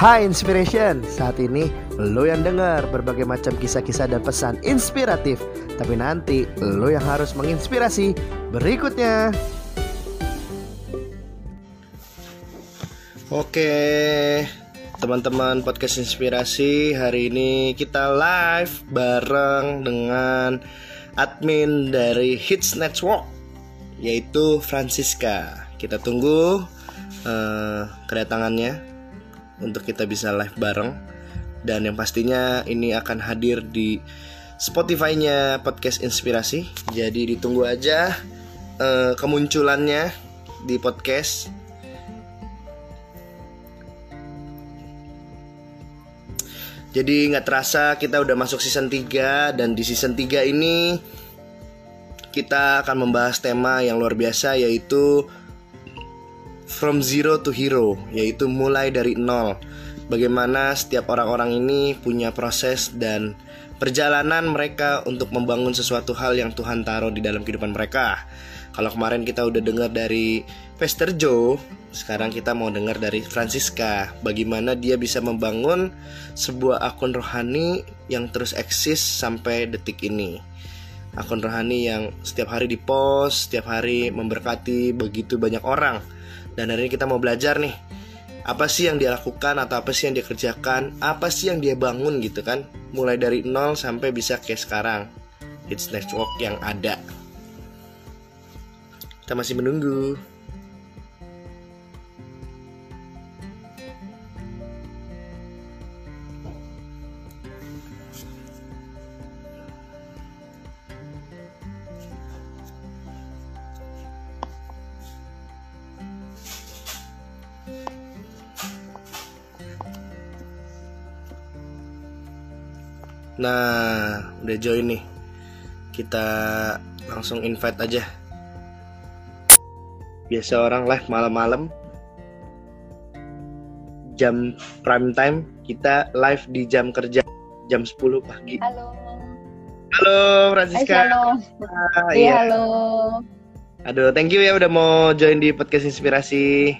Hai Inspiration, saat ini lo yang dengar berbagai macam kisah-kisah dan pesan inspiratif. Tapi nanti lo yang harus menginspirasi. Berikutnya. Oke, teman-teman podcast inspirasi. Hari ini kita live bareng dengan admin dari Hits Network yaitu Francisca. Kita tunggu uh, kedatangannya untuk kita bisa live bareng dan yang pastinya ini akan hadir di Spotify-nya podcast inspirasi. Jadi ditunggu aja uh, kemunculannya di podcast. Jadi nggak terasa kita udah masuk season 3 dan di season 3 ini kita akan membahas tema yang luar biasa yaitu from zero to hero, yaitu mulai dari nol. Bagaimana setiap orang-orang ini punya proses dan perjalanan mereka untuk membangun sesuatu hal yang Tuhan taruh di dalam kehidupan mereka. Kalau kemarin kita udah dengar dari Pastor Joe, sekarang kita mau dengar dari Francisca, bagaimana dia bisa membangun sebuah akun rohani yang terus eksis sampai detik ini. Akun rohani yang setiap hari dipost, setiap hari memberkati begitu banyak orang dan hari ini kita mau belajar nih apa sih yang dia lakukan atau apa sih yang dia kerjakan, apa sih yang dia bangun gitu kan, mulai dari nol sampai bisa kayak sekarang. It's network yang ada. Kita masih menunggu. Nah, udah join nih. Kita langsung invite aja. Biasa orang live malam-malam. Jam prime time, kita live di jam kerja jam 10 pagi. Halo. Halo, Francisca. Hai, halo. Ah, iya, halo. Aduh, thank you ya udah mau join di podcast inspirasi.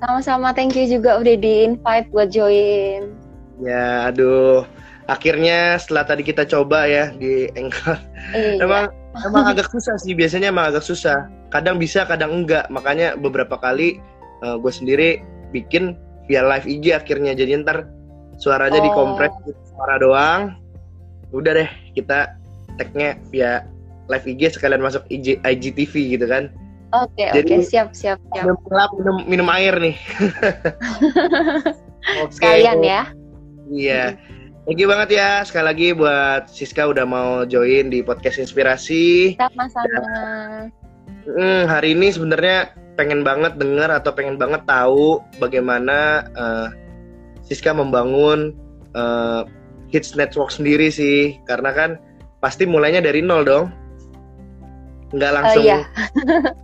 Sama-sama, thank you juga udah di-invite buat join. Ya, aduh akhirnya setelah tadi kita coba ya di Anchor iya. emang emang agak susah sih biasanya emang agak susah kadang bisa kadang enggak makanya beberapa kali uh, eh, gue sendiri bikin via live IG akhirnya jadi ntar suaranya oh. dikompres suara doang udah deh kita tagnya via live IG sekalian masuk IG IGTV gitu kan Oke okay, oke okay. siap siap siap. Minum, minum air nih. okay. Sekalian ya. Iya. Thank you banget ya sekali lagi buat Siska udah mau join di podcast inspirasi. Sama-sama. Hmm, hari ini sebenarnya pengen banget dengar atau pengen banget tahu bagaimana uh, Siska membangun uh, hits network sendiri sih, karena kan pasti mulainya dari nol dong. Nggak langsung uh, iya.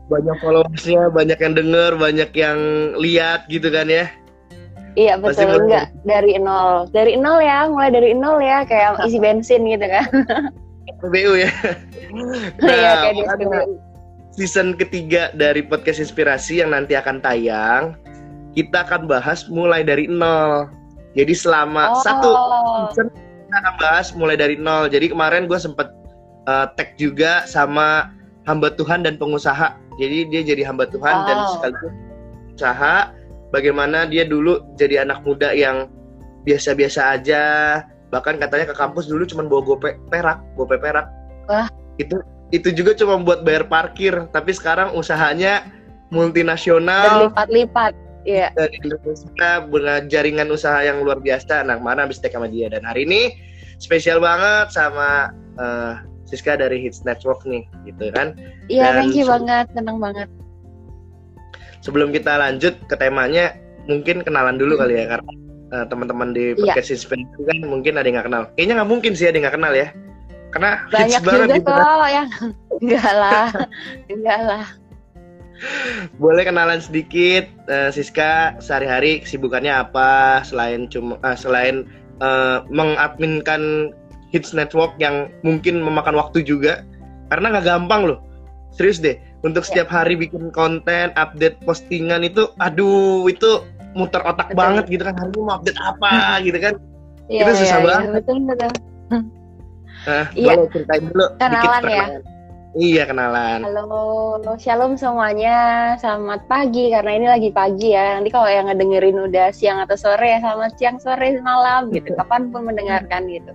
banyak followersnya, banyak yang denger, banyak yang lihat gitu kan ya. Iya betul enggak dari nol dari nol ya mulai dari nol ya kayak isi bensin gitu kan. PBU ya. Nah, iya, kayak season ketiga dari podcast inspirasi yang nanti akan tayang kita akan bahas mulai dari nol. Jadi selama oh. satu season kita akan bahas mulai dari nol. Jadi kemarin gue sempet uh, tag juga sama hamba Tuhan dan pengusaha. Jadi dia jadi hamba Tuhan oh. dan sekaligus usaha bagaimana dia dulu jadi anak muda yang biasa-biasa aja bahkan katanya ke kampus dulu cuma bawa gope perak gope perak Wah. itu itu juga cuma buat bayar parkir tapi sekarang usahanya multinasional berlipat-lipat Iya. Dan Indonesia dengan jaringan usaha yang luar biasa. Nah, mana habis take sama dia dan hari ini spesial banget sama uh, Siska dari Hits Network nih, gitu kan? Iya, thank you banget, senang banget sebelum kita lanjut ke temanya mungkin kenalan dulu kali ya karena uh, teman-teman di iya. podcast Inspirasi kan mungkin ada yang nggak kenal. Kayaknya nggak mungkin sih ada yang nggak kenal ya. Karena banyak juga banget gitu kok yang enggak lah, enggak lah. Boleh kenalan sedikit uh, Siska sehari-hari kesibukannya apa selain cuma uh, selain uh, mengadminkan Hits Network yang mungkin memakan waktu juga karena nggak gampang loh. Serius deh, untuk setiap hari bikin konten, update postingan itu, aduh itu muter otak Betul. banget gitu kan hari ini mau update apa gitu kan. Iya, Itu susah iya, iya, banget. betul betul. Nah, Iya. boleh ceritain dulu dikit Kenalan ya? Iya kenalan. Halo, shalom semuanya. Selamat pagi karena ini lagi pagi ya. Nanti kalau yang ngedengerin udah siang atau sore ya selamat siang, sore, malam gitu. Kapan pun mendengarkan gitu.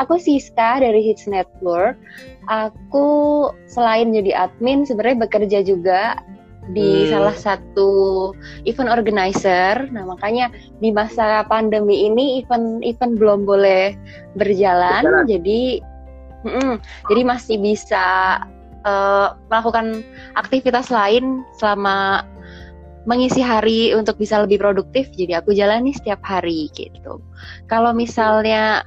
Aku Siska dari Hits Network. Aku selain jadi admin sebenarnya bekerja juga di Hmm. salah satu event organizer. Nah, makanya di masa pandemi ini event-event belum boleh berjalan, Berjalan. jadi mm-mm, jadi masih bisa eh, melakukan aktivitas lain selama mengisi hari untuk bisa lebih produktif. Jadi aku jalani setiap hari gitu. Kalau misalnya,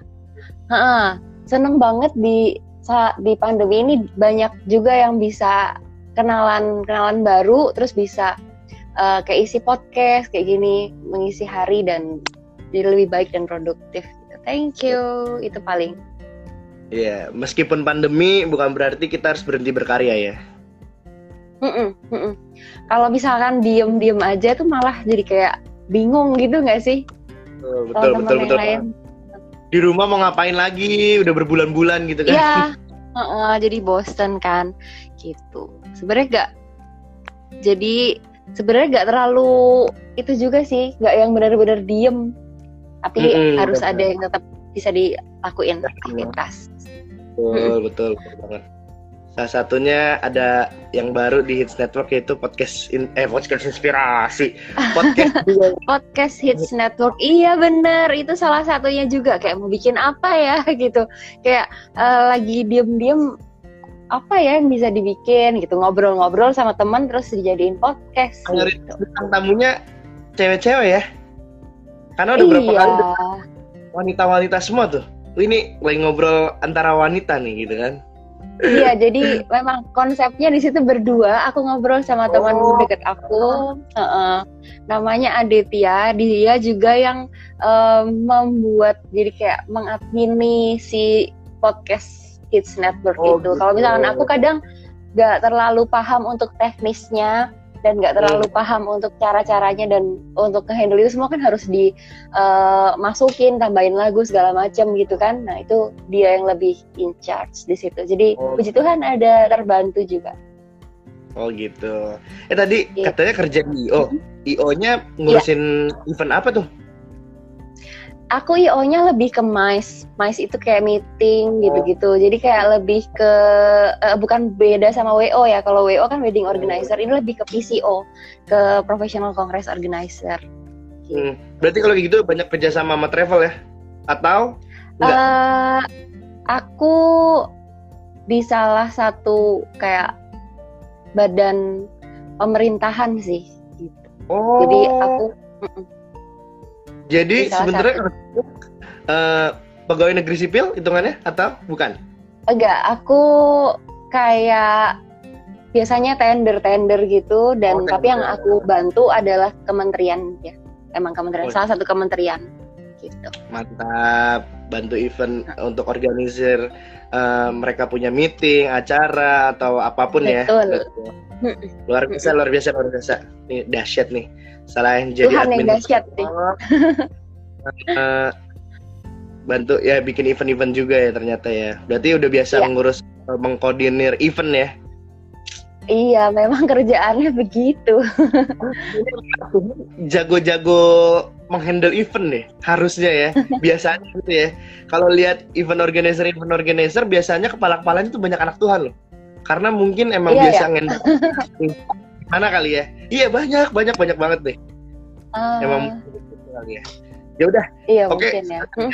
heeh, seneng banget di sa- di pandemi ini banyak juga yang bisa kenalan kenalan baru, terus bisa eh, kayak isi podcast kayak gini, mengisi hari dan jadi lebih baik dan produktif. Gitu. Thank you, itu paling. Iya, meskipun pandemi bukan berarti kita harus berhenti berkarya ya. Mm-mm, mm-mm. Kalau misalkan diem-diem aja tuh malah jadi kayak bingung gitu nggak sih? Betul, betul, betul, betul. lain. Di rumah mau ngapain lagi? Udah berbulan-bulan gitu kan? Iya, heeh, jadi bosen kan, gitu. Sebenarnya nggak, jadi sebenarnya nggak terlalu itu juga sih, nggak yang benar-benar diem, tapi Mm-mm, harus benar. ada yang tetap bisa dilakuin aktivitas. Betul, betul, betul banget. Salah satunya ada yang baru di Hits Network yaitu podcast in, eh podcast inspirasi. Podcast. Podcast Hits Network, iya bener, itu salah satunya juga kayak mau bikin apa ya gitu, kayak eh, lagi diem-diem apa ya yang bisa dibikin gitu ngobrol-ngobrol sama teman terus dijadiin podcast gitu. tamunya cewek-cewek ya. Karena udah berapa iya. kali wanita-wanita semua tuh. Ini lagi ngobrol antara wanita nih gitu kan. Iya, jadi memang konsepnya di situ berdua. Aku ngobrol sama teman Oh. deket aku, heeh. namanya Aditya. Dia juga yang em, membuat jadi kayak mengadmini si podcast Kids Network Oh, itu. gitu. Kalau misalkan aku kadang nggak terlalu paham untuk teknisnya dan nggak terlalu Hmm. paham untuk cara-caranya dan untuk ngehandle itu semua kan harus dimasukin, tambahin lagu segala macam gitu kan. Nah itu dia yang lebih in charge di situ. Jadi Oh. puji Tuhan ada terbantu juga. Oh gitu. Eh tadi Iya. katanya kerja di IO. IO-nya ngurusin event apa tuh? Aku IO-nya lebih ke MICE. MICE itu kayak meeting gitu-gitu. Jadi kayak lebih ke eh, bukan beda sama WO ya. Kalau WO kan wedding organizer, ini lebih ke PCO, ke professional congress organizer. Hmm. Berarti kalau gitu banyak kerjasama sama travel ya? Atau Enggak. Eh, aku di salah satu kayak badan pemerintahan sih. Gitu. oh Jadi aku mm-mm. Jadi sebenarnya eh, pegawai negeri sipil hitungannya atau bukan? enggak, aku kayak biasanya tender-tender gitu dan Oh, tapi yang aku bantu adalah kementerian ya. Emang kementerian, Oh. salah satu kementerian gitu. Mantap, bantu event untuk organisir eh, mereka punya meeting, acara atau apa pun ya. Betul. Betul. Luar biasa, luar biasa, luar biasa. Nih dahsyat nih. Yang jadi Tuhan yang admin. dahsyat nih. Eh, bantu ya bikin event-event juga ya ternyata ya. Berarti udah biasa Iya. ngurus eh, mengkoordinir event ya. Iya, memang kerjaannya begitu. Jago-jago menghandle event deh harusnya ya. Biasanya gitu ya. Kalau lihat event organizer event organizer biasanya kepala-kepalanya tuh banyak anak Tuhan loh. Karena mungkin emang Iya, biasa ngendal mana kali ya. Iya banyak banyak banyak banget deh. Ah, Emang kali ya. Ya udah iya Oke. mungkin ya. Hmm.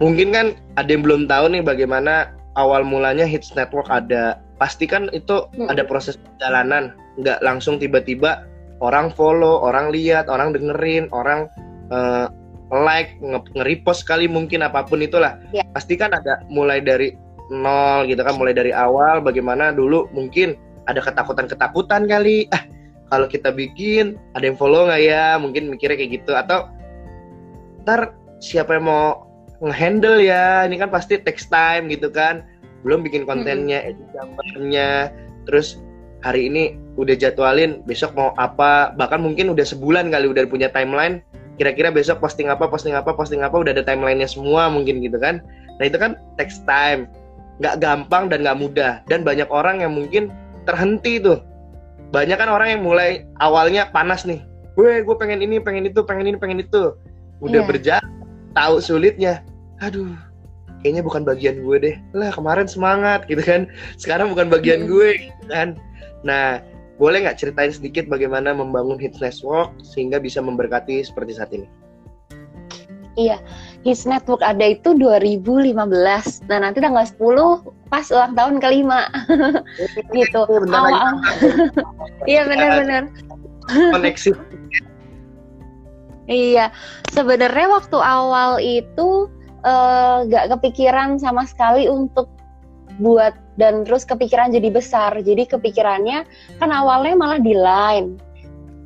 mungkin kan ada yang belum tahu nih bagaimana awal mulanya Hits Network ada. Pasti kan itu Mm-mm. ada proses perjalanan, nggak langsung tiba-tiba orang follow, orang lihat, orang dengerin, orang eh, like, nge- nge-repost kali mungkin apa pun itulah. Ya. Pasti kan ada mulai dari nol gitu kan, mulai dari awal bagaimana dulu mungkin ada ketakutan-ketakutan kali. Ah, kalau kita bikin ada yang follow nggak ya? Mungkin mikirnya kayak gitu. Atau ntar siapa yang mau ngehandle ya? Ini kan pasti text time gitu kan. Belum bikin kontennya edit gambarnya. Terus hari ini udah jadwalin besok mau apa? Bahkan mungkin udah sebulan kali udah punya timeline. Kira-kira besok posting apa posting apa posting apa udah ada timelinenya semua mungkin gitu kan. Nah itu kan text time. Nggak gampang dan nggak mudah. Dan banyak orang yang mungkin terhenti tuh. Banyak kan orang yang mulai awalnya panas nih. Gue gue pengen ini pengen itu pengen ini pengen itu. Udah yeah. berjalan tahu sulitnya. Aduh kayaknya bukan bagian gue deh. Lah kemarin semangat gitu kan. Sekarang bukan bagian gue gitu kan. Nah boleh nggak ceritain sedikit bagaimana membangun Hits Network sehingga bisa memberkati seperti saat ini? Iya, Hits Network ada itu 2015. Nah, nanti tanggal 10 pas ulang tahun kelima. gitu. Awal. Iya, benar-benar. Koneksi. iya, sebenarnya waktu awal itu eh, nggak uh, kepikiran sama sekali untuk buat dan terus kepikiran jadi besar. Jadi kepikirannya kan awalnya malah di line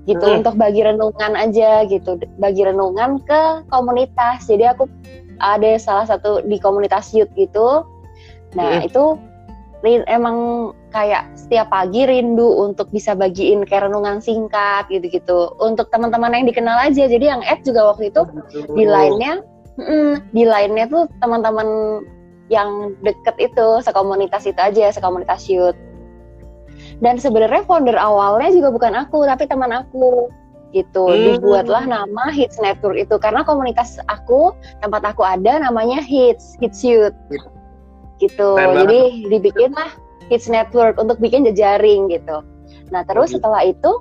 gitu hmm. untuk bagi renungan aja gitu, bagi renungan ke komunitas. Jadi aku ada salah satu di komunitas youth gitu. Nah, hmm. itu emang kayak setiap pagi rindu untuk bisa bagiin kayak renungan singkat gitu-gitu untuk teman-teman yang dikenal aja jadi yang add juga waktu itu di lainnya mm, di lainnya tuh teman-teman yang deket itu sekomunitas itu aja sekomunitas youth dan sebenarnya founder awalnya juga bukan aku tapi teman aku gitu hmm. dibuatlah nama Hits Network itu karena komunitas aku tempat aku ada namanya Hits Hits Youth gitu, jadi dibikinlah Hits Network untuk bikin jejaring gitu nah terus gitu. setelah itu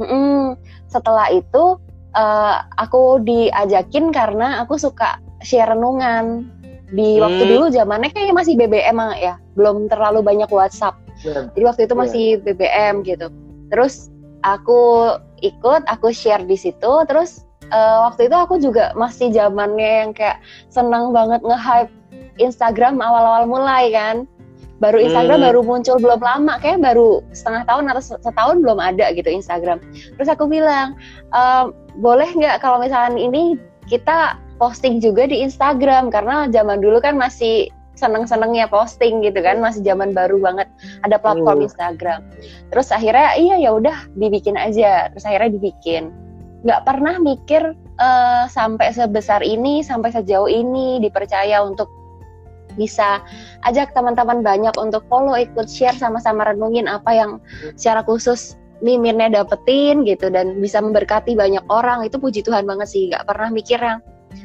mm, setelah itu uh, aku diajakin karena aku suka share renungan di hmm. waktu dulu zamannya kayaknya masih BBM ya belum terlalu banyak WhatsApp. Jadi waktu itu yeah. masih BBM gitu. Terus aku ikut aku share di situ. Terus uh, waktu itu aku juga masih zamannya yang kayak senang banget nge-hype Instagram awal-awal mulai kan. Baru Instagram hmm. baru muncul belum lama kayak baru setengah tahun atau setahun belum ada gitu Instagram. Terus aku bilang e, boleh nggak kalau misalnya ini kita posting juga di Instagram? Karena zaman dulu kan masih seneng-senengnya posting gitu kan masih zaman baru banget. Ada platform hmm. Instagram. Terus akhirnya iya ya udah dibikin aja. Terus akhirnya dibikin. Nggak pernah mikir uh, sampai sebesar ini sampai sejauh ini dipercaya untuk bisa ajak teman-teman banyak untuk follow ikut share sama-sama renungin apa yang secara khusus mimirnya dapetin gitu dan bisa memberkati banyak orang. Itu puji Tuhan banget sih nggak pernah mikir yang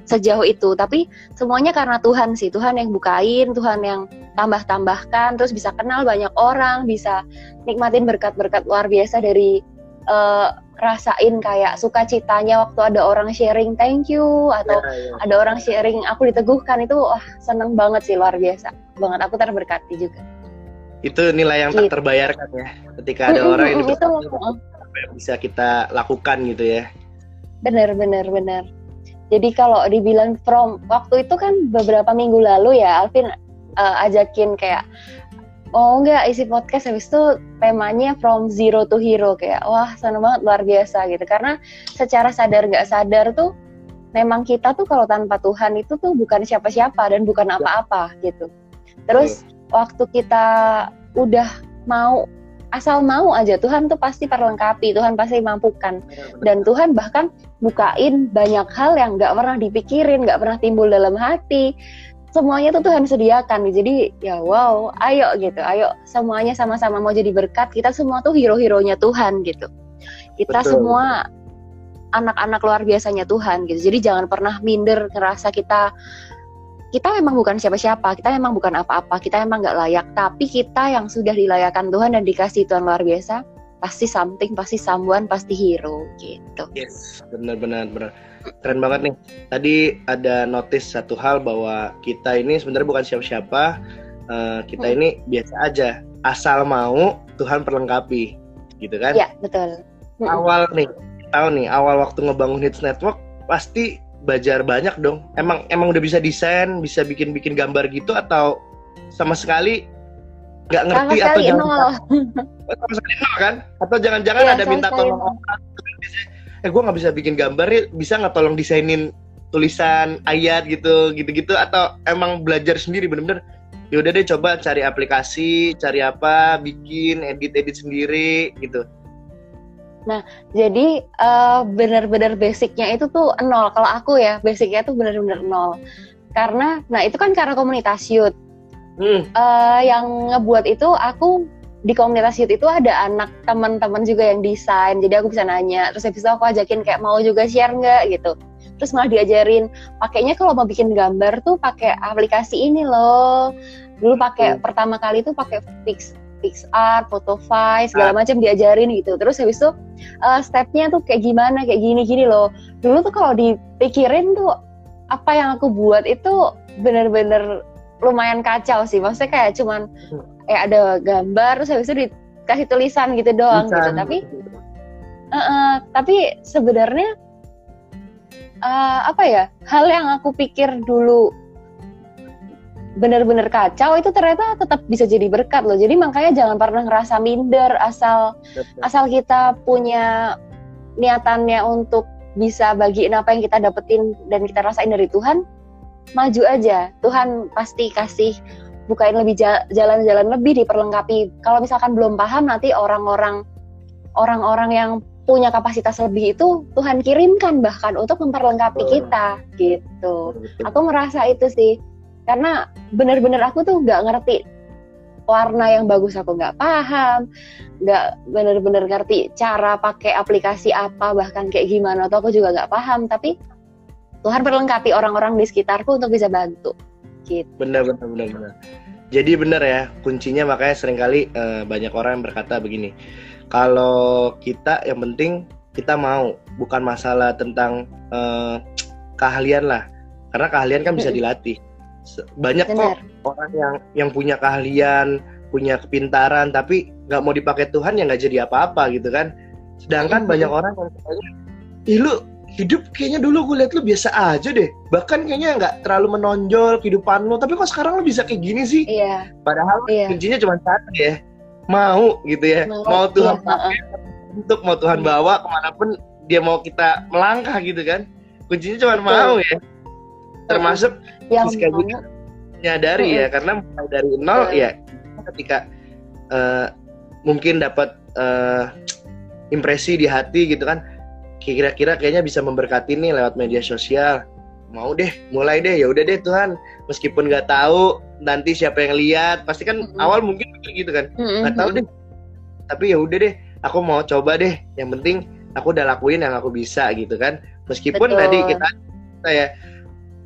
sejauh itu. Tapi semuanya karena Tuhan sih. Tuhan yang bukain Tuhan yang tambah-tambahkan terus bisa kenal banyak orang bisa nikmatin berkat-berkat luar biasa dari uh, rasain kayak sukacitanya waktu ada orang sharing thank you atau ya, ya. ada orang sharing aku diteguhkan. Itu wah seneng banget sih luar biasa banget. Aku terberkati juga. Itu nilai yang gitu. tak terbayarkan ya ketika ada orang yang itu, bisa kita lakukan gitu ya. Benar benar benar jadi kalau dibilang from waktu itu kan beberapa minggu lalu ya Alvin uh, ajakin kayak oh enggak isi podcast? Habis itu temanya from zero to hero kayak wah seneng banget luar biasa gitu. Karena secara sadar nggak sadar tuh memang kita tuh kalau tanpa Tuhan itu tuh bukan siapa-siapa dan bukan ya. apa-apa gitu. Terus waktu kita udah mau asal mau aja Tuhan tuh pasti perlengkapi Tuhan pasti mampukan. Dan Tuhan bahkan bukain banyak hal yang nggak pernah dipikirin nggak pernah timbul dalam hati. Semuanya tuh Tuhan sediakan. Jadi ya wow ayo gitu ayo semuanya sama-sama mau jadi berkat. Kita semua tuh hero-heronya Tuhan gitu. Kita Betul. semua anak-anak luar biasanya Tuhan gitu. Jadi jangan pernah minder ngerasa kita kita memang bukan siapa-siapa, kita memang bukan apa-apa, kita memang nggak layak, tapi kita yang sudah dilayakkan Tuhan dan dikasih Tuhan luar biasa, pasti something, pasti someone, pasti hero gitu. Yes, benar-benar benar. Keren banget nih. Tadi ada notice satu hal bahwa kita ini sebenarnya bukan siapa-siapa, uh, kita hmm. ini biasa aja, asal mau Tuhan perlengkapi, gitu kan? Iya betul. Hmm. Awal nih, tahu nih, awal waktu ngebangun Hits Network pasti belajar banyak dong. Emang emang udah bisa desain, bisa bikin-bikin gambar gitu atau sama sekali nggak ngerti sama atau jangan oh, sama sekali nol kan? Atau jangan-jangan ya, ada minta tolong orang. Eh gue nggak bisa bikin gambar ya, bisa nggak tolong desainin tulisan ayat gitu gitu-gitu atau emang belajar sendiri bener-bener ya udah deh coba cari aplikasi cari apa bikin edit edit sendiri gitu Jadi eh, benar-benar basicnya itu tuh nol. Kalau aku ya basicnya tuh benar-benar nol. Karena, nah itu kan karena komunitas youth. Hmm, Eh, yang ngebuat itu aku di komunitas youth itu ada anak teman-teman juga yang desain. Jadi aku bisa nanya. Terus habis itu aku ajakin kayak mau juga share nggak gitu. Terus malah diajarin pakainya kalau mau bikin gambar tuh pakai aplikasi ini loh. Dulu pakai Hmm. pertama kali tuh pakai Pix PixArt, Photofy, segala macam diajarin gitu. Terus habis itu eh, stepnya tuh kayak gimana, kayak gini-gini loh. Dulu tuh kalau dipikirin tuh apa yang aku buat itu bener-bener lumayan kacau sih. Maksudnya kayak cuman eh ada gambar terus habis itu dikasih tulisan gitu doang gitu. Tapi eh, eh, tapi sebenarnya eh, apa ya? Hal yang aku pikir dulu bener-bener kacau itu ternyata tetap bisa jadi berkat loh. Jadi makanya jangan pernah ngerasa minder asal asal kita punya niatannya untuk bisa bagiin apa yang kita dapetin dan kita rasain dari Tuhan, maju aja. Tuhan pasti kasih bukain lebih ja- jalan-jalan lebih diperlengkapi. Kalau misalkan belum paham nanti orang-orang orang-orang yang punya kapasitas lebih itu Tuhan kirimkan bahkan untuk memperlengkapi kita gitu. Aku merasa itu sih karena bener-bener aku tuh nggak ngerti warna yang bagus aku nggak paham nggak bener-bener ngerti cara pakai aplikasi apa bahkan kayak gimana atau aku juga nggak paham tapi Tuhan perlengkapi orang-orang di sekitarku untuk bisa bantu. Gitu. Benar benar benar benar. Jadi benar ya kuncinya makanya sering kali eh, banyak orang yang berkata begini kalau kita yang penting kita mau bukan masalah tentang eh, keahlian lah. Karena keahlian kan bisa dilatih. Banyak benar. kok orang yang yang punya keahlian punya kepintaran tapi nggak mau dipakai Tuhan ya nggak jadi apa-apa gitu kan. Sedangkan banyak orang yang katanya ih lu hidup kayaknya dulu gue liat lu biasa aja deh. Bahkan kayaknya nggak terlalu menonjol kehidupan lu. Tapi kok sekarang lu bisa kayak gini sih? Iya. Padahal iya. kuncinya cuma satu ya. Mau gitu ya. Mau, mau, Tuhan iya, pakai untuk mau Tuhan Hmm. bawa ke mana pun dia mau kita melangkah gitu kan. Kuncinya cuma Betul. mau ya. Termasuk yang Terus kayak mau gitu. nyadari ya karena mulai dari nol Betul. ya ketika eh, mungkin dapat eh, impresi di hati gitu kan kira-kira kayaknya bisa memberkati nih lewat media sosial. Mau deh mulai deh. Ya udah deh Tuhan. Meskipun nggak tahu nanti siapa yang lihat. Pasti kan Mm-mm. awal mungkin gitu kan. Nggak tahu deh. Tapi ya udah deh. Aku mau coba deh. Yang penting aku udah lakuin yang aku bisa gitu kan. Meskipun Betul. tadi kita kita ya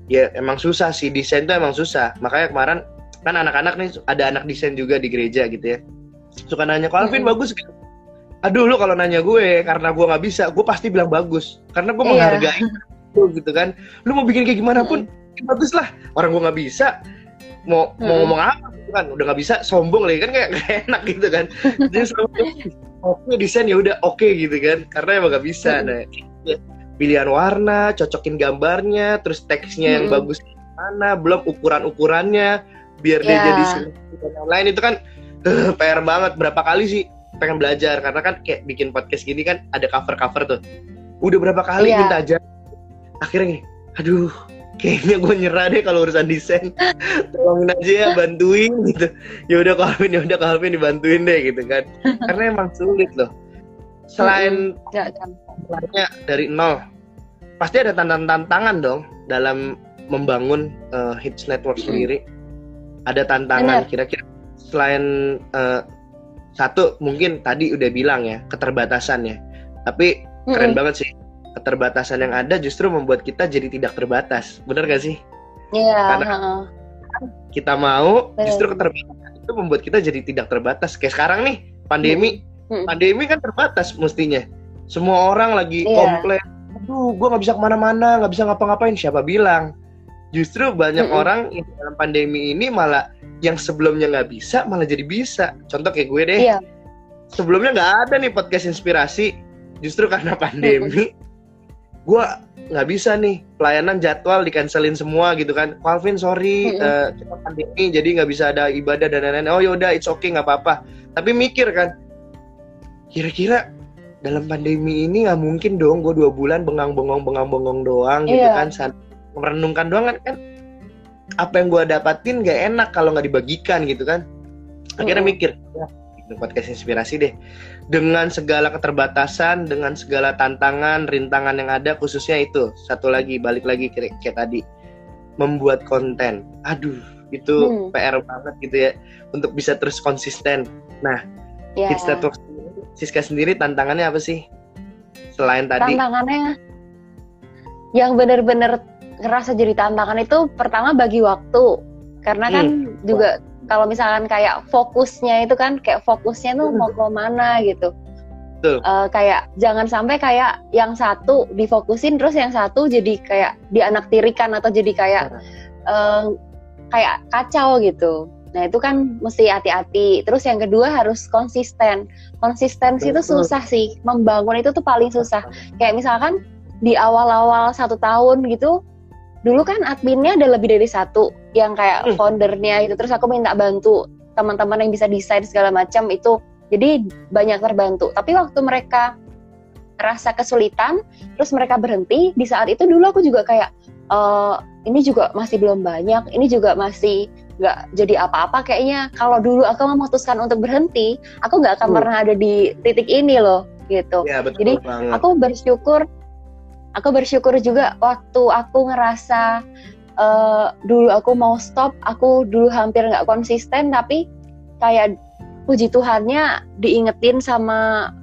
ya emang susah sih. Desain tuh emang susah. Makanya kemarin kan anak-anak nih ada anak desain juga di gereja gitu ya. Suka nanya kalau Alvin Mm-mm. bagus? gak?" Aduh lu kalau nanya gue karena gue nggak bisa gue pasti bilang bagus. Karena gue Iya. menghargai lu gitu kan. Lu mau bikin kayak gimana pun bagus lah. Orang gue nggak bisa. Mau mau Mm-mm. ngomong apa gitu kan? Udah nggak bisa sombong lagi kan kayak nggak enak gitu kan. Jadi selalu oke desain ya udah oke gitu kan. Karena emang nggak bisa Mm-mm. nah pilihan warna cocokin gambarnya terus teksnya yang Mm-mm. bagus mana belum ukuran ukurannya biar dia Ya. jadi lain. Itu kan eh, PR banget. Berapa kali sih pengen belajar karena kan kayak bikin podcast gini kan ada cover cover tuh. Udah berapa kali Iya. minta aja. Akhirnya gini, aduh kayaknya gue nyerah deh kalau urusan desain. Tolongin aja ya bantuin gitu. Ya udah Calvin ya udah Calvin dibantuin deh gitu kan. Karena emang sulit loh. Selain mulainya dari nol pasti ada tantangan-tantangan dong dalam membangun eh, hits network sendiri. Ada tantangan kira-kira selain eh, satu mungkin tadi udah bilang ya keterbatasannya tapi keren Mm-mm. banget sih keterbatasan yang ada justru membuat kita jadi tidak terbatas bener gak sih Iya, Karena- heeh. kita mau justru keterbatasan itu membuat kita jadi tidak terbatas kayak sekarang nih pandemi Mm-mm. pandemi kan terbatas mestinya semua orang lagi Iya. komplain aduh gue nggak bisa ke mana-mana nggak bisa ngapa-ngapain siapa bilang justru banyak Mm-mm. orang yang dalam pandemi ini malah yang sebelumnya nggak bisa malah jadi bisa. Contoh kayak gue deh. Iya. sebelumnya nggak ada nih podcast inspirasi. Justru karena pandemi gue nggak bisa nih. Pelayanan jadwal di cancelin semua gitu kan. Calvin sorry Mm-mm. eh, kita pandemi jadi nggak bisa ada ibadah dan lain-lain. Oh yaudah it's okay nggak apa-apa. Tapi mikir kan kira-kira dalam pandemi ini nggak mungkin dong gue dua bulan bengang bengong bengang bengong doang gitu Iya. kan. Merenungkan doang kan, kan apa yang gue dapatin gak enak kalau nggak dibagikan gitu kan akhirnya Mm. mikir ya bikin podcast inspirasi deh dengan segala keterbatasan dengan segala tantangan rintangan yang ada khususnya itu satu lagi balik lagi kayak, kayak tadi membuat konten aduh itu Hmm. PR banget gitu ya untuk bisa terus konsisten Ya. Kids Network sendiri, Siska sendiri tantangannya apa sih selain tadi tantangannya yang benar-benar ngerasa jadi tantangan itu pertama bagi waktu. Karena kan Hmm. juga kalau misalkan kayak fokusnya itu kan kayak fokusnya tuh Hmm. mau ke mana gitu. Betul. Eh, kayak jangan sampai kayak yang satu difokusin terus yang satu jadi kayak dianaktirikan atau jadi kayak eh, kayak kacau gitu. Nah itu kan mesti hati-hati. Terus yang kedua harus konsisten. Konsistensi itu susah sih. Membangun itu tuh paling susah. Kayak misalkan di awal-awal satu tahun gitu dulu kan adminnya ada lebih dari satu yang kayak Hmm. foundernya itu. Terus aku minta bantu teman-teman yang bisa desain segala macam itu. Jadi banyak terbantu. Tapi waktu mereka rasa kesulitan terus mereka berhenti di saat itu dulu aku juga kayak eh ini juga masih belum banyak ini juga masih nggak jadi apa-apa kayaknya. Kalau dulu aku memutuskan untuk berhenti aku nggak akan Hmm. pernah ada di titik ini loh gitu. Ya betul Jadi, banget. aku bersyukur aku bersyukur juga waktu aku ngerasa eh, dulu aku mau stop aku dulu hampir nggak konsisten tapi kayak puji Tuhannya diingetin sama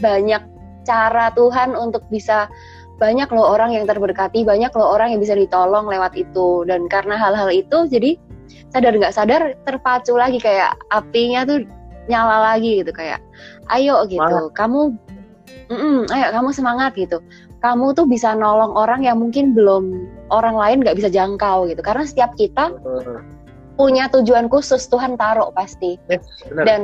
banyak cara Tuhan untuk bisa banyak loh orang yang terberkati banyak loh orang yang bisa ditolong lewat itu. Dan karena hal-hal itu jadi sadar nggak sadar terpacu lagi kayak apinya tuh nyala lagi gitu kayak ayo gitu. Semangat. kamu Mm-mm, ayo kamu semangat gitu kamu tuh bisa nolong orang yang mungkin belum orang lain nggak bisa jangkau gitu karena setiap kita Eh, punya tujuan khusus Tuhan taruh pasti yes, benar. dan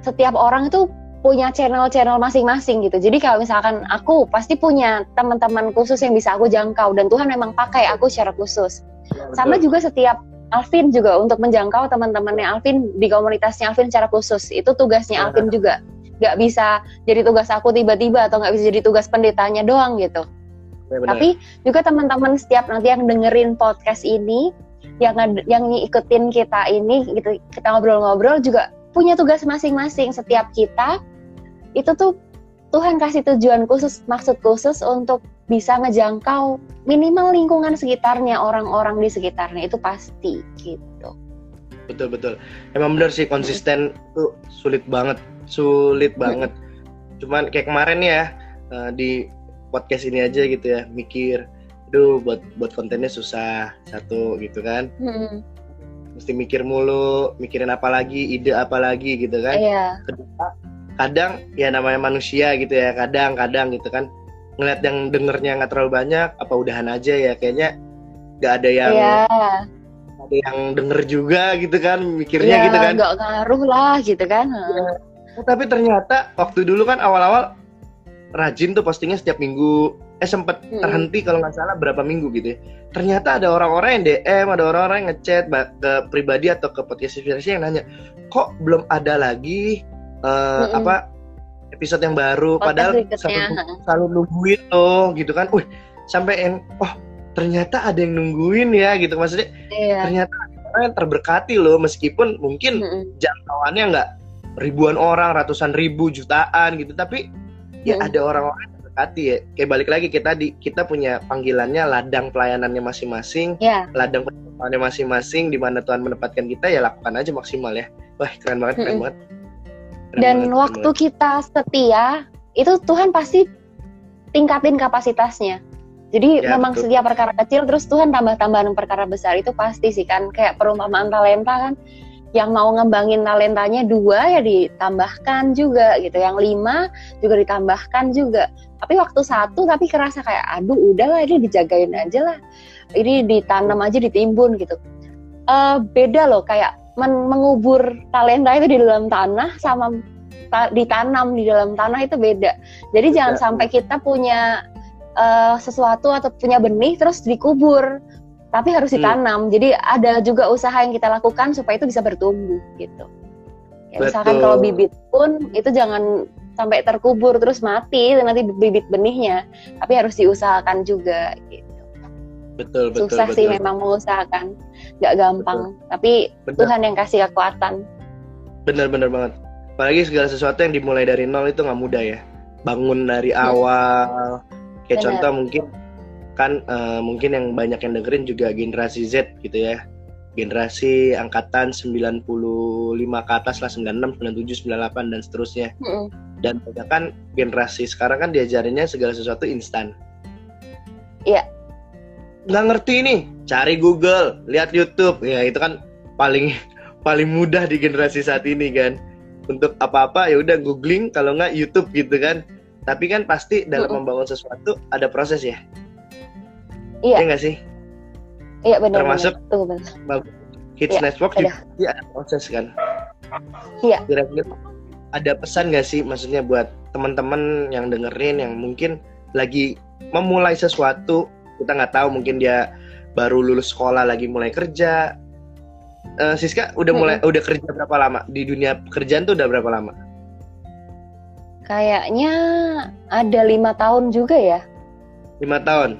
setiap orang itu punya channel-channel masing-masing gitu jadi kalau misalkan aku pasti punya teman-teman khusus yang bisa aku jangkau dan Tuhan memang pakai aku secara khusus sama Betul. juga setiap Alvin juga untuk menjangkau teman-temannya Alvin di komunitasnya Alvin secara khusus itu tugasnya Benar. Alvin juga nggak bisa jadi tugas aku tiba-tiba atau nggak bisa jadi tugas pendetanya doang gitu. Ya, benar. tapi juga teman-teman setiap nanti yang dengerin podcast ini yang yang ngikutin kita ini gitu kita ngobrol-ngobrol juga punya tugas masing-masing. Setiap kita itu tuh Tuhan kasih tujuan khusus maksud khusus untuk bisa ngejangkau minimal lingkungan sekitarnya orang-orang di sekitarnya. Itu pasti gitu. Betul betul. Emang benar sih konsisten tuh sulit banget sulit banget. Cuman kayak kemarin ya eh, di podcast ini aja gitu ya mikir aduh buat buat kontennya susah satu gitu kan. Hmm, mesti mikir mulu mikirin apa lagi ide apa lagi gitu kan. Iya. Kedua kadang ya namanya manusia gitu ya kadang-kadang gitu kan ngeliat yang dengernya nggak terlalu banyak apa udahan aja ya kayaknya nggak ada yang iya. ada yang denger juga gitu kan mikirnya iya gitu kan. nggak ngaruh lah gitu kan. Heeh. Eh, tapi ternyata waktu dulu kan awal-awal rajin tuh postingnya setiap minggu eh sempet Mm-mm. terhenti kalau nggak salah berapa minggu gitu ya ternyata ada orang-orang yang DM ada orang-orang yang ngechat ke pribadi atau ke podcast inspirasi yang nanya kok belum ada lagi eh, Mm-mm. apa episode yang baru Podcast padahal selalu, heeh. selalu nungguin loh gitu kan wih sampai yang oh ternyata ada yang nungguin ya gitu maksudnya iya ternyata ada orang yang terberkati loh meskipun mungkin Mm-mm. jangkauannya nggak ribuan orang, ratusan ribu, jutaan gitu, tapi ya Hmm. ada orang-orang yang terberkati ya. Kayak balik lagi kita di kita punya panggilannya ladang pelayanannya masing-masing, ya ladang pelayanannya masing-masing di mana Tuhan menempatkan kita ya lakukan aja maksimal ya. Wah, keren banget, keren Mm-mm. banget. Keren dan banget, waktu banget. kita setia itu Tuhan pasti tingkatin kapasitasnya jadi Ya, memang betul. setiap perkara kecil terus Tuhan tambah-tambahan perkara besar itu pasti sih kan kayak perumpamaan talenta kan yang mau ngembangin talentanya dua ya ditambahkan juga gitu. Yang lima juga ditambahkan juga. Tapi waktu satu tapi kerasa kayak aduh udahlah ini dijagain aja lah. Ini ditanam aja ditimbun gitu. Eh beda loh kayak men- mengubur talenta itu di dalam tanah sama ta- ditanam di dalam tanah itu beda. Jadi Beda. jangan sampai kita punya eh, sesuatu atau punya benih terus dikubur, tapi harus Hmm. ditanam. Jadi ada juga usaha yang kita lakukan supaya itu bisa bertumbuh gitu. Ya, misalkan Betul. kalau bibit pun itu jangan sampai terkubur terus mati nanti bibit benihnya, tapi harus diusahakan juga gitu. betul betul susah betul. sih memang mengusahakan nggak gampang tapi Bener. Tuhan yang kasih kekuatan bener-bener banget apalagi segala sesuatu yang dimulai dari nol itu nggak mudah ya bangun dari awal kayak Bener. contoh mungkin kan eh, mungkin yang banyak yang dengerin juga generasi Z gitu ya. Generasi angkatan 95 ke atas lah 96, 97, 98 dan seterusnya. Mm-mm. dan banyak kan generasi sekarang kan diajarinnya segala sesuatu instan. Iya. nggak ngerti nih cari Google lihat YouTube. Ya itu kan paling paling mudah di generasi saat ini kan. Untuk apa-apa ya udah googling kalau nggak YouTube gitu kan. Tapi kan pasti dalam membangun sesuatu ada proses ya Iya. ya nggak sih iya benar Termasuk- benar. Tunggu. Kids Iya, Network ada. juga ada proses kan Iya. kira-kira ada pesan nggak sih maksudnya buat teman-teman yang dengerin yang mungkin lagi memulai sesuatu kita nggak tahu mungkin dia baru lulus sekolah lagi mulai kerja Eh, Siska udah mulai udah kerja berapa lama di dunia pekerjaan tuh udah berapa lama kayaknya ada lima tahun juga ya lima tahun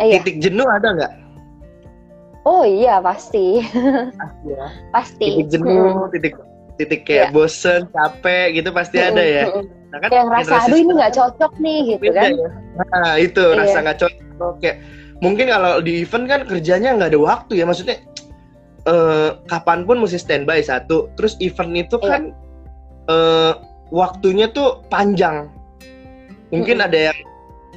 eh, iya. titik jenuh ada nggak oh iya pasti pasti titik jenuh titik titik kayak bosen capek gitu pasti Mm-mm, ada ya mm-mm. nah, kan ngerasa generasi aduh ini nggak cocok nih gitu kan ya. Nah itu Iya. rasa nggak cocok kayak mungkin kalau di event kan kerjanya nggak ada waktu ya maksudnya eh kapan pun mesti standby satu. Terus event itu Iya. kan eh waktunya tuh panjang. Mungkin Mm-mm. ada yang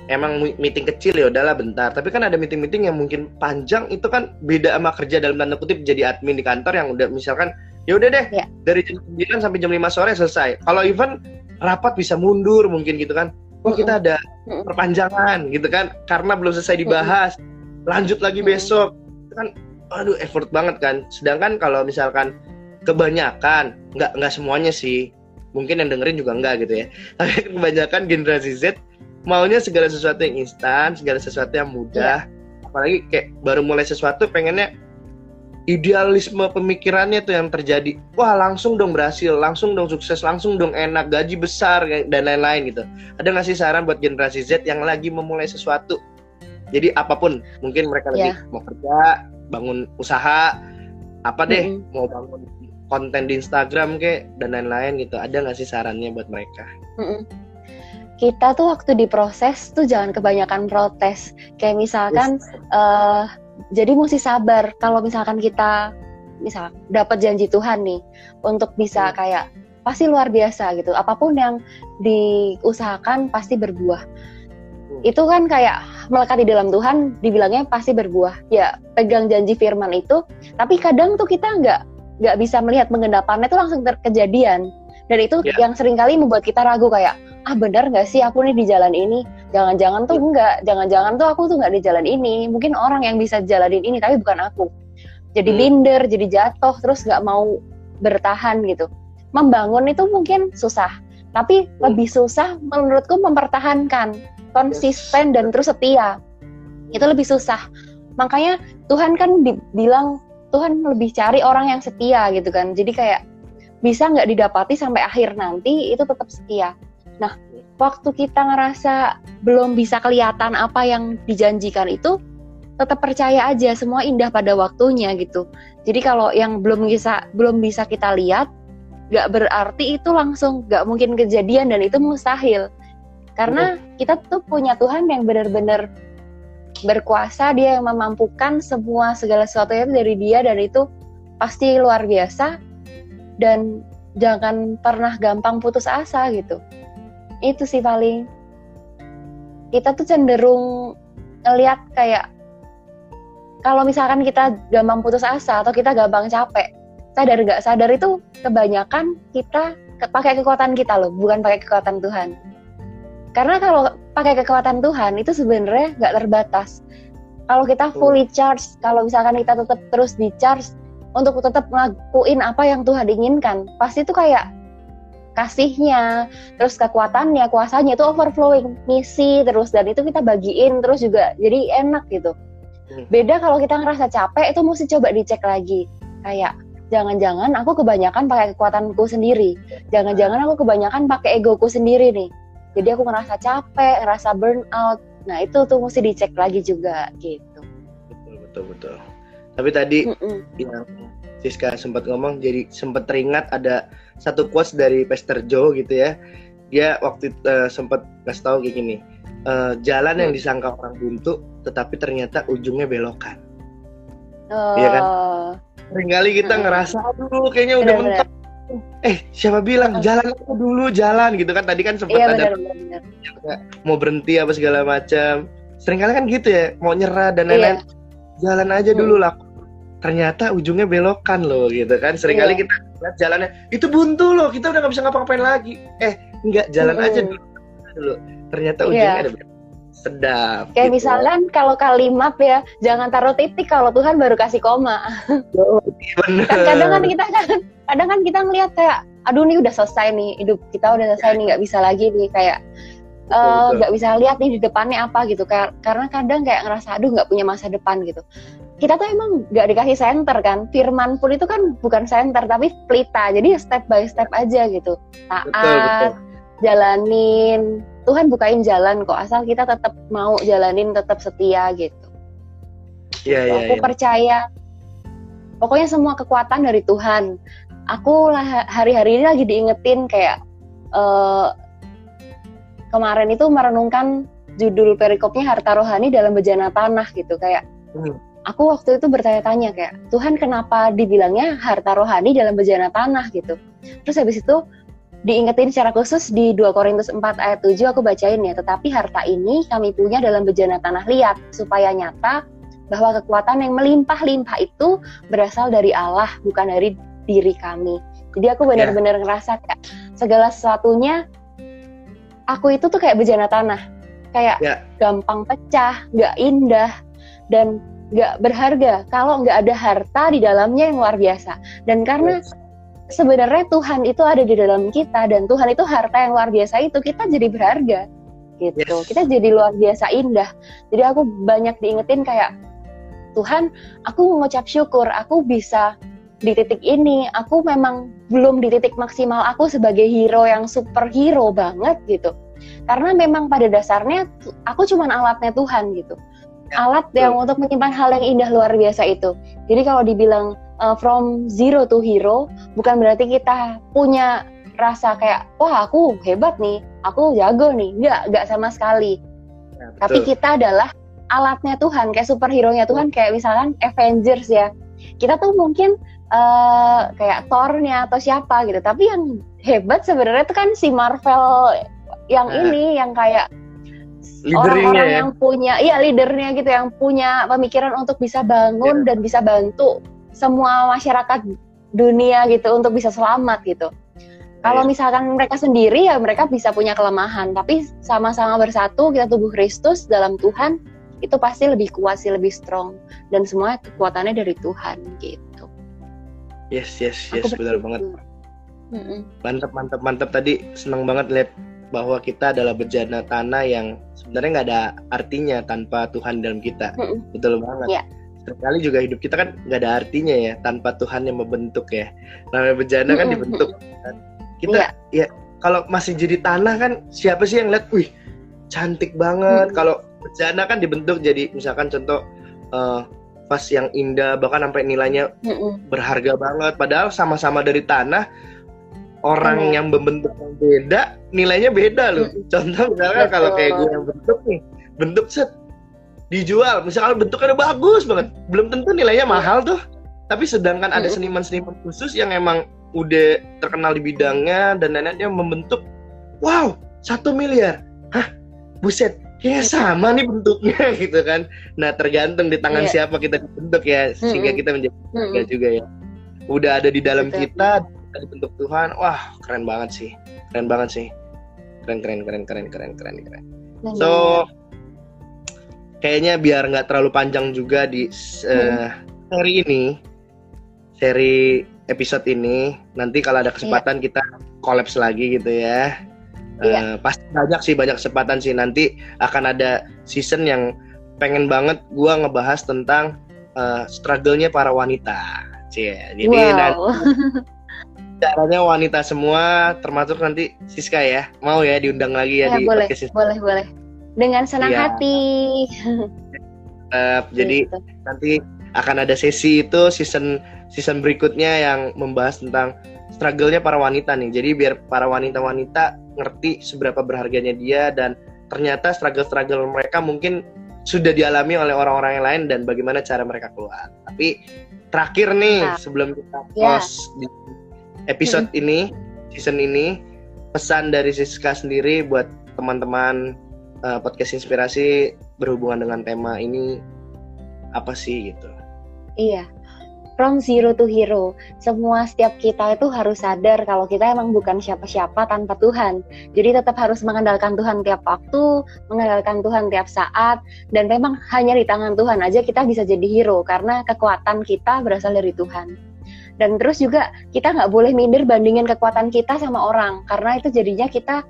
emang meeting kecil ya udahlah bentar. Tapi kan ada meeting-meeting yang mungkin panjang itu kan beda sama kerja dalam tanda kutip jadi admin di kantor yang udah misalkan ya udah deh Iya. dari jam 9 sampai jam 5 sore selesai. Kalau event rapat bisa mundur mungkin gitu kan. Oh kita ada perpanjangan gitu kan. Karena belum selesai dibahas lanjut lagi besok. Itu kan aduh effort banget kan. Sedangkan kalau misalkan kebanyakan nggak nggak semuanya sih. Mungkin yang dengerin juga enggak gitu ya. Tapi kebanyakan generasi Z maunya segala sesuatu yang instan segala sesuatu yang mudah. Apalagi kayak baru mulai sesuatu pengennya idealisme pemikirannya tuh yang terjadi. Wah langsung dong berhasil langsung dong sukses langsung dong enak gaji besar dan lain-lain gitu. Ada nggak sih saran buat generasi Z yang lagi memulai sesuatu? Jadi apa pun mungkin mereka lagi Iya. mau kerja bangun usaha apa deh Mm-mm. mau bangun konten di Instagram kek dan lain-lain gitu. Ada nggak sih sarannya buat mereka? Mm-mm. Kita tuh waktu diproses tuh jangan kebanyakan protes. Kayak misalkan eh jadi mesti sabar. Kalau misalkan kita misal dapat janji Tuhan nih untuk bisa Hmm. kayak pasti luar biasa gitu. Apa pun yang diusahakan pasti berbuah. Hmm. itu kan kayak melekat di dalam Tuhan dibilangnya pasti berbuah. Ya pegang janji firman itu. Tapi kadang tuh kita nggak nggak bisa melihat menggenapannya itu langsung terkejadian dan itu Ya. yang sering kali membuat kita ragu kayak ah benar nggak sih aku nih di jalan ini? Jangan-jangan tuh enggak jangan-jangan tuh aku tuh nggak di jalan ini. Mungkin orang yang bisa jalanin ini tapi bukan aku. Jadi Hmm. minder jadi jatuh terus nggak mau bertahan gitu. Membangun itu mungkin susah tapi Hmm. lebih susah menurutku mempertahankan konsisten dan terus setia. Itu lebih susah. Makanya Tuhan kan bilang Tuhan lebih cari orang yang setia gitu kan. Jadi kayak bisa nggak didapati sampai akhir nanti itu tetap setia. Nah waktu kita ngerasa belum bisa kelihatan apa yang dijanjikan itu tetap percaya aja semua indah pada waktunya gitu. Jadi kalau yang belum bisa belum bisa kita lihat nggak berarti itu langsung nggak mungkin kejadian dan itu mustahil. Karena kita tuh punya Tuhan yang benar-benar berkuasa dia yang memampukan semua segala sesuatunya itu dari dia dan itu pasti luar biasa dan jangan pernah gampang putus asa gitu. Itu sih paling. Kita tuh cenderung ngelihat kayak kalau misalkan kita gampang putus asa atau kita gampang capek sadar nggak? Sadar itu kebanyakan kita ke- pakai kekuatan kita loh bukan pakai kekuatan Tuhan. Karena kalau pakai kekuatan Tuhan itu sebenarnya nggak terbatas. Kalau kita fully charge kalau misalkan kita tetap terus di charge untuk tetap ngelakuin apa yang Tuhan inginkan. Pasti itu kayak kasihnya terus kekuatannya kuasanya itu overflowing. Misi terus dan itu kita bagiin terus juga jadi enak gitu. Hmm. beda kalau kita ngerasa capek itu mesti coba dicek lagi. Kayak jangan-jangan aku kebanyakan pakai kekuatanku sendiri. Jangan-jangan aku kebanyakan pakai egoku sendiri nih. Jadi aku ngerasa capek ngerasa burn out nah itu tuh mesti dicek lagi juga gitu. Betul betul. Tapi tadi Mm-mm. yang Siska sempat ngomong jadi sempat teringat ada satu quotes dari Pastor Joe gitu ya dia waktu eh, sempat kasih tahu kayak gini eh, jalan yang Hmm. disangka orang buntu tetapi ternyata ujungnya belokan Oh, Iya kan? sering kali kita Hmm. ngerasa aduh kayaknya udah Benar-benar. mentok eh siapa bilang jalan aja dulu jalan gitu kan tadi kan sempat Iya ada benar-benar. mau berhenti apa segala macam sering kali kan gitu ya mau nyerah dan Iya. lain-lain jalan aja Hmm. dulu lah ternyata ujungnya belokan loh gitu kan sering kali Iya. kita lihat jalannya itu buntu loh kita udah nggak bisa ngapa-ngapain lagi eh enggak jalan Mm-mm. aja dulu dulu ternyata Iya. ujungnya ada belok. sedap Kayak gitu. misalkan kalau kalimat ya, jangan taruh titik kalau Tuhan baru kasih koma. bener Kan kadang kan kita kan, kadang kan kita ngeliat kayak, aduh nih udah selesai nih, hidup kita udah selesai nih, nggak bisa lagi nih kayak eh, nggak bisa lihat nih di depannya apa gitu. Karena kadang kayak ngerasa aduh nggak punya masa depan gitu. Kita tuh emang nggak dikasih center kan. Firman pun itu kan bukan center tapi pelita. Jadi step by step aja gitu. Taat, betul betul jalanin. Tuhan bukain jalan kok asal kita tetap mau jalanin tetap setia gitu. iya iya aku iya. percaya pokoknya semua kekuatan dari Tuhan. Aku lah hari-hari ini lagi diingetin kayak eh, kemarin itu merenungkan judul perikopnya harta rohani dalam bejana tanah gitu kayak Hmm. Aku waktu itu bertanya-tanya kayak Tuhan kenapa dibilangnya harta rohani dalam bejana tanah gitu. Terus habis itu diingetin secara khusus di 2 Korintus 4 ayat 7 aku bacain ya, tetapi harta ini kami punya dalam bejana tanah liat supaya nyata bahwa kekuatan yang melimpah-limpah itu berasal dari Allah bukan dari diri kami. Jadi aku benar-benar ngerasa kayak segala sesuatunya aku itu tuh kayak bejana tanah. Kayak Ya. gampang pecah, nggak indah dan nggak berharga kalau nggak ada harta di dalamnya yang luar biasa. Dan karena sebenarnya Tuhan itu ada di dalam kita dan Tuhan itu harta yang luar biasa itu kita jadi berharga gitu. Yes. Kita jadi luar biasa indah. Jadi aku banyak diingetin kayak Tuhan, aku mengucap syukur aku bisa di titik ini. Aku memang belum di titik maksimal aku sebagai hero yang superhero banget gitu. Karena memang pada dasarnya aku cuman alatnya Tuhan gitu. Alat yang untuk menyimpan hal yang indah luar biasa itu. Jadi kalau dibilang uh, from zero to hero, bukan berarti kita punya rasa kayak wah aku hebat nih, aku jago nih. Enggak, enggak sama sekali. Ya, Tapi kita adalah alatnya Tuhan, kayak superhero-nya Tuhan, kayak misalkan Avengers ya. Kita tuh mungkin eh, kayak Thor-nya atau siapa gitu. Tapi yang hebat sebenarnya itu kan si Marvel yang Nah. ini, yang kayak orang-orang ya. yang punya, iya leadernya gitu, yang punya pemikiran untuk bisa bangun Iya. dan bisa bantu semua masyarakat dunia gitu untuk bisa selamat gitu. Kalau Iya. misalkan mereka sendiri ya mereka bisa punya kelemahan, tapi sama-sama bersatu kita tubuh Kristus dalam Tuhan itu pasti lebih kuat sih, lebih strong dan semua kekuatannya dari Tuhan gitu. Yes, yes, Aku yes, benar bersyukur. banget. Mm-mm. Mantap, mantap, mantap. Tadi senang banget lihat bahwa kita adalah bejana tanah yang sebenarnya nggak ada artinya tanpa Tuhan dalam kita. Mm-mm. Betul banget. Iya. Sekali juga hidup kita kan nggak ada artinya ya tanpa Tuhan yang membentuk ya. Namanya bejana kan dibentuk. kan. Kita Iya. ya kalau masih jadi tanah kan siapa sih yang lihat, wih cantik banget. Mm-mm. Kalau bejana kan dibentuk jadi misalkan contoh eh, vas yang indah bahkan sampai nilainya Mm-mm. berharga banget padahal sama-sama dari tanah orang Benar. yang membentuk yang beda nilainya beda loh contoh misalnya Betul. kalau kayak gue yang bentuk nih bentuk set dijual misalkan bentuknya bagus banget belum tentu nilainya mahal tuh tapi sedangkan ada Mm. seniman-seniman khusus yang emang udah terkenal di bidangnya dan lain-lainnya membentuk wow satu miliar hah buset kayaknya sama nih bentuknya gitu kan nah tergantung di tangan Iya. siapa kita dibentuk ya sehingga Mm-mm. kita menjadi ya juga ya udah ada di dalam Betul. kita kita dibentuk Tuhan wah keren banget sih keren banget sih keren keren keren keren keren keren keren Benar. so kayaknya biar nggak terlalu panjang juga di eh, seri ini seri episode ini nanti kalau ada kesempatan kita kolaps lagi gitu ya Iya. Eh, pasti banyak sih banyak kesempatan sih nanti akan ada season yang pengen banget gua ngebahas tentang eh, struggle-nya para wanita Cie. jadi nanti wow. caranya wanita semua termasuk nanti Siska ya mau ya diundang lagi ya, Ya, di boleh, podcast Siska. boleh, boleh. Dengan senang Iya. hati. Jadi Gitu. nanti akan ada sesi itu season season berikutnya yang membahas tentang struggle-nya para wanita nih. Jadi biar para wanita-wanita ngerti seberapa berharganya dia dan ternyata struggle-struggle mereka mungkin sudah dialami oleh orang-orang yang lain dan bagaimana cara mereka keluar. Tapi terakhir nih nah. sebelum kita ya. close yeah. di episode hmm. ini, season ini, pesan dari Siska sendiri buat teman-teman uh, podcast inspirasi berhubungan dengan tema ini apa sih gitu? Iya, from zero to hero. Semua setiap kita itu harus sadar kalau kita emang bukan siapa-siapa tanpa Tuhan. Jadi tetap harus mengandalkan Tuhan tiap waktu, mengandalkan Tuhan tiap saat, dan memang hanya di tangan Tuhan aja kita bisa jadi hero karena kekuatan kita berasal dari Tuhan. Dan terus juga kita nggak boleh minder bandingin kekuatan kita sama orang karena itu jadinya kita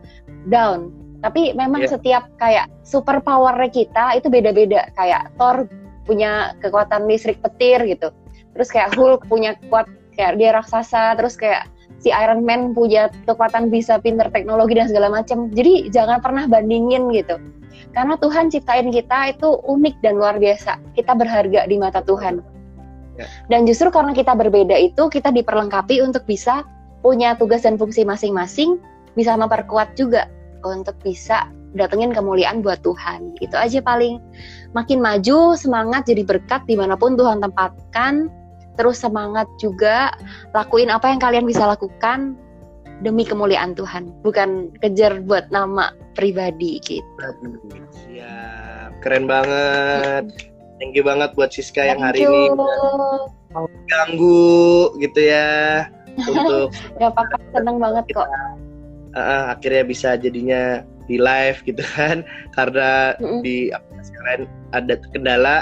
down. Tapi memang yeah. setiap kayak super power kita itu beda-beda. Kayak Thor punya kekuatan listrik petir gitu terus kayak Hulk punya kuat kayak dia raksasa terus kayak si Iron Man punya kekuatan bisa pinter teknologi dan segala macam jadi jangan pernah bandingin gitu karena Tuhan ciptain kita itu unik dan luar biasa kita berharga di mata Tuhan ya. dan justru karena kita berbeda itu kita diperlengkapi untuk bisa punya tugas dan fungsi masing-masing bisa memperkuat juga untuk bisa datengin kemuliaan buat Tuhan. Itu aja paling. Makin maju semangat jadi berkat di mana pun Tuhan tempatkan. Terus semangat juga lakuin apa yang kalian bisa lakukan demi kemuliaan Tuhan. Bukan kejar buat nama pribadi gitu. Siap. Keren banget thank you banget buat Siska thank yang hari you. ini ganggu gitu ya untuk nggak apa-apa seneng banget kok uh, akhirnya bisa jadinya di live gitu kan karena mm -hmm. di aplikasi lain ada kendala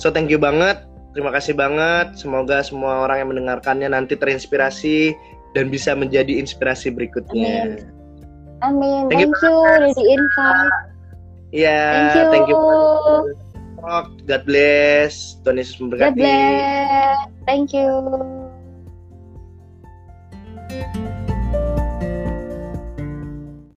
so thank you banget Terima kasih banget. Semoga semua orang yang mendengarkannya nanti terinspirasi dan bisa menjadi inspirasi berikutnya. Amin. Thank, thank you, di invite. Iya, thank you. Thank you. God bless. Tuhan Yesus memberkati. God bless. Thank you.